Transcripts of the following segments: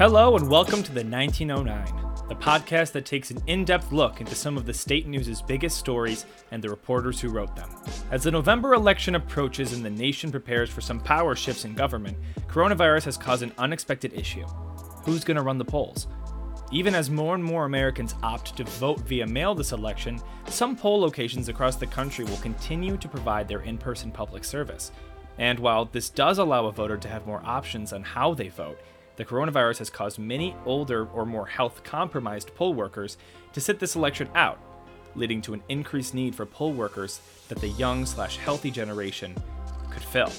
Hello, and welcome to the 1909, the podcast that takes an in depth look into some of the state news's biggest stories and the reporters who wrote them. As the November election approaches and the nation prepares for some power shifts in government, coronavirus has caused an unexpected issue. Who's going to run the polls? Even as more and more Americans opt to vote via mail this election, some poll locations across the country will continue to provide their in person public service. And while this does allow a voter to have more options on how they vote, the coronavirus has caused many older or more health compromised poll workers to sit this election out, leading to an increased need for poll workers that the young slash healthy generation could fill.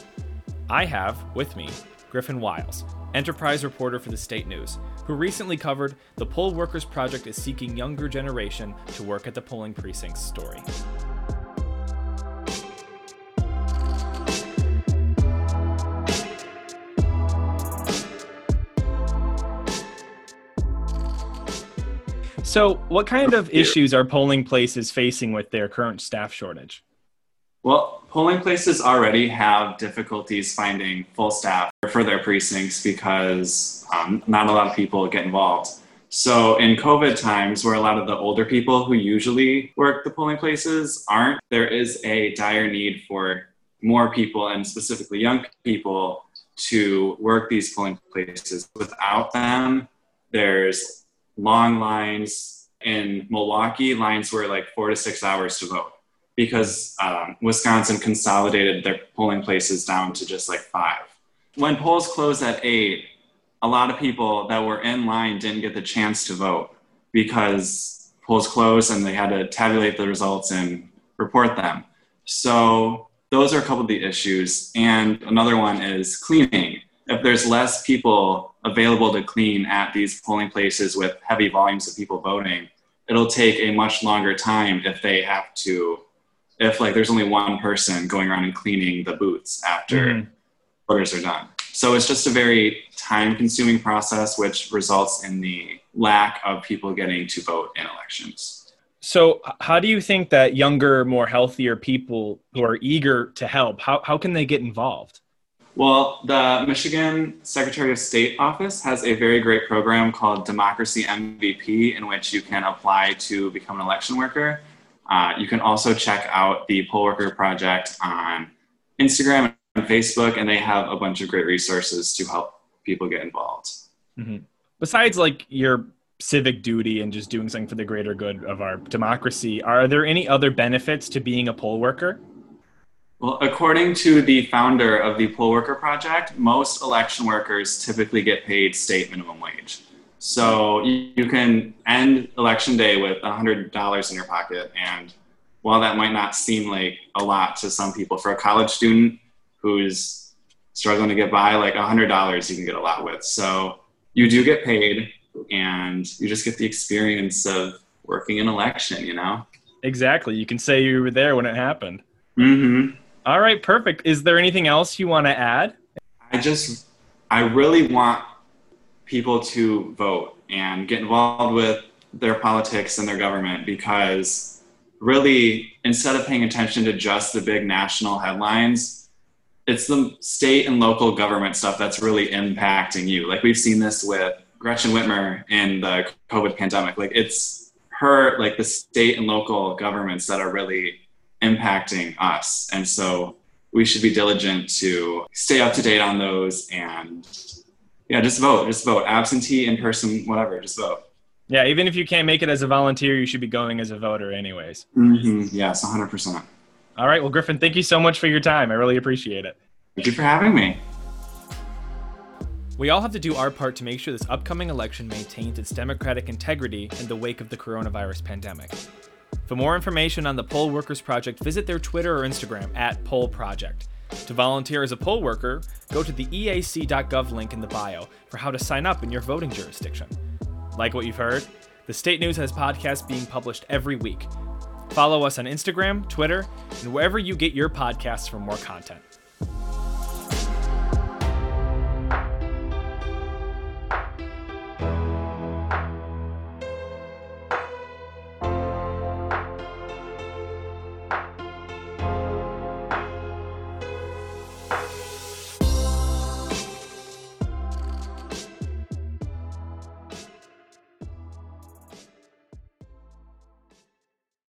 I have with me Griffin Wiles, enterprise reporter for the State News, who recently covered the Poll Workers Project is seeking younger generation to work at the polling precincts story. So, what kind of issues are polling places facing with their current staff shortage? Well, polling places already have difficulties finding full staff for their precincts because um, not a lot of people get involved. So, in COVID times, where a lot of the older people who usually work the polling places aren't, there is a dire need for more people and specifically young people to work these polling places. Without them, there's long lines in Milwaukee. Lines were like four to six hours to vote because um, Wisconsin consolidated their polling places down to just like five. When polls closed at eight, a lot of people that were in line didn't get the chance to vote because polls closed and they had to tabulate the results and report them. So those are a couple of the issues. And another one is cleaning. If there's less people available to clean at these polling places with heavy volumes of people voting, it'll take a much longer time if they have to, if like there's only one person going around and cleaning the booths after mm-hmm. voters are done. So it's just a very time consuming process, which results in the lack of people getting to vote in elections. So, how do you think that younger, more healthier people who are eager to help, how, how can they get involved? Well, the Michigan Secretary of State office has a very great program called Democracy MVP, in which you can apply to become an election worker. Uh, you can also check out the Poll Worker Project on Instagram and Facebook, and they have a bunch of great resources to help people get involved. Mm-hmm. Besides, like your civic duty and just doing something for the greater good of our democracy, are there any other benefits to being a poll worker? Well, according to the founder of the Poll Worker Project, most election workers typically get paid state minimum wage. So you can end election day with $100 in your pocket. And while that might not seem like a lot to some people, for a college student who's struggling to get by, like $100 you can get a lot with. So you do get paid and you just get the experience of working an election, you know? Exactly. You can say you were there when it happened. Mm-hmm. All right, perfect. Is there anything else you want to add? I just, I really want people to vote and get involved with their politics and their government because really, instead of paying attention to just the big national headlines, it's the state and local government stuff that's really impacting you. Like we've seen this with Gretchen Whitmer in the COVID pandemic. Like it's her, like the state and local governments that are really impacting us. And so we should be diligent to stay up to date on those and yeah, just vote, just vote, absentee, in person, whatever, just vote. Yeah, even if you can't make it as a volunteer, you should be going as a voter, anyways. Mm-hmm. Yes, 100%. All right. Well, Griffin, thank you so much for your time. I really appreciate it. Thank you for having me. We all have to do our part to make sure this upcoming election maintains its democratic integrity in the wake of the coronavirus pandemic. For more information on the Poll Workers Project, visit their Twitter or Instagram at Poll Project. To volunteer as a poll worker, go to the eac.gov link in the bio for how to sign up in your voting jurisdiction. Like what you've heard, the State News has podcasts being published every week. Follow us on Instagram, Twitter, and wherever you get your podcasts for more content.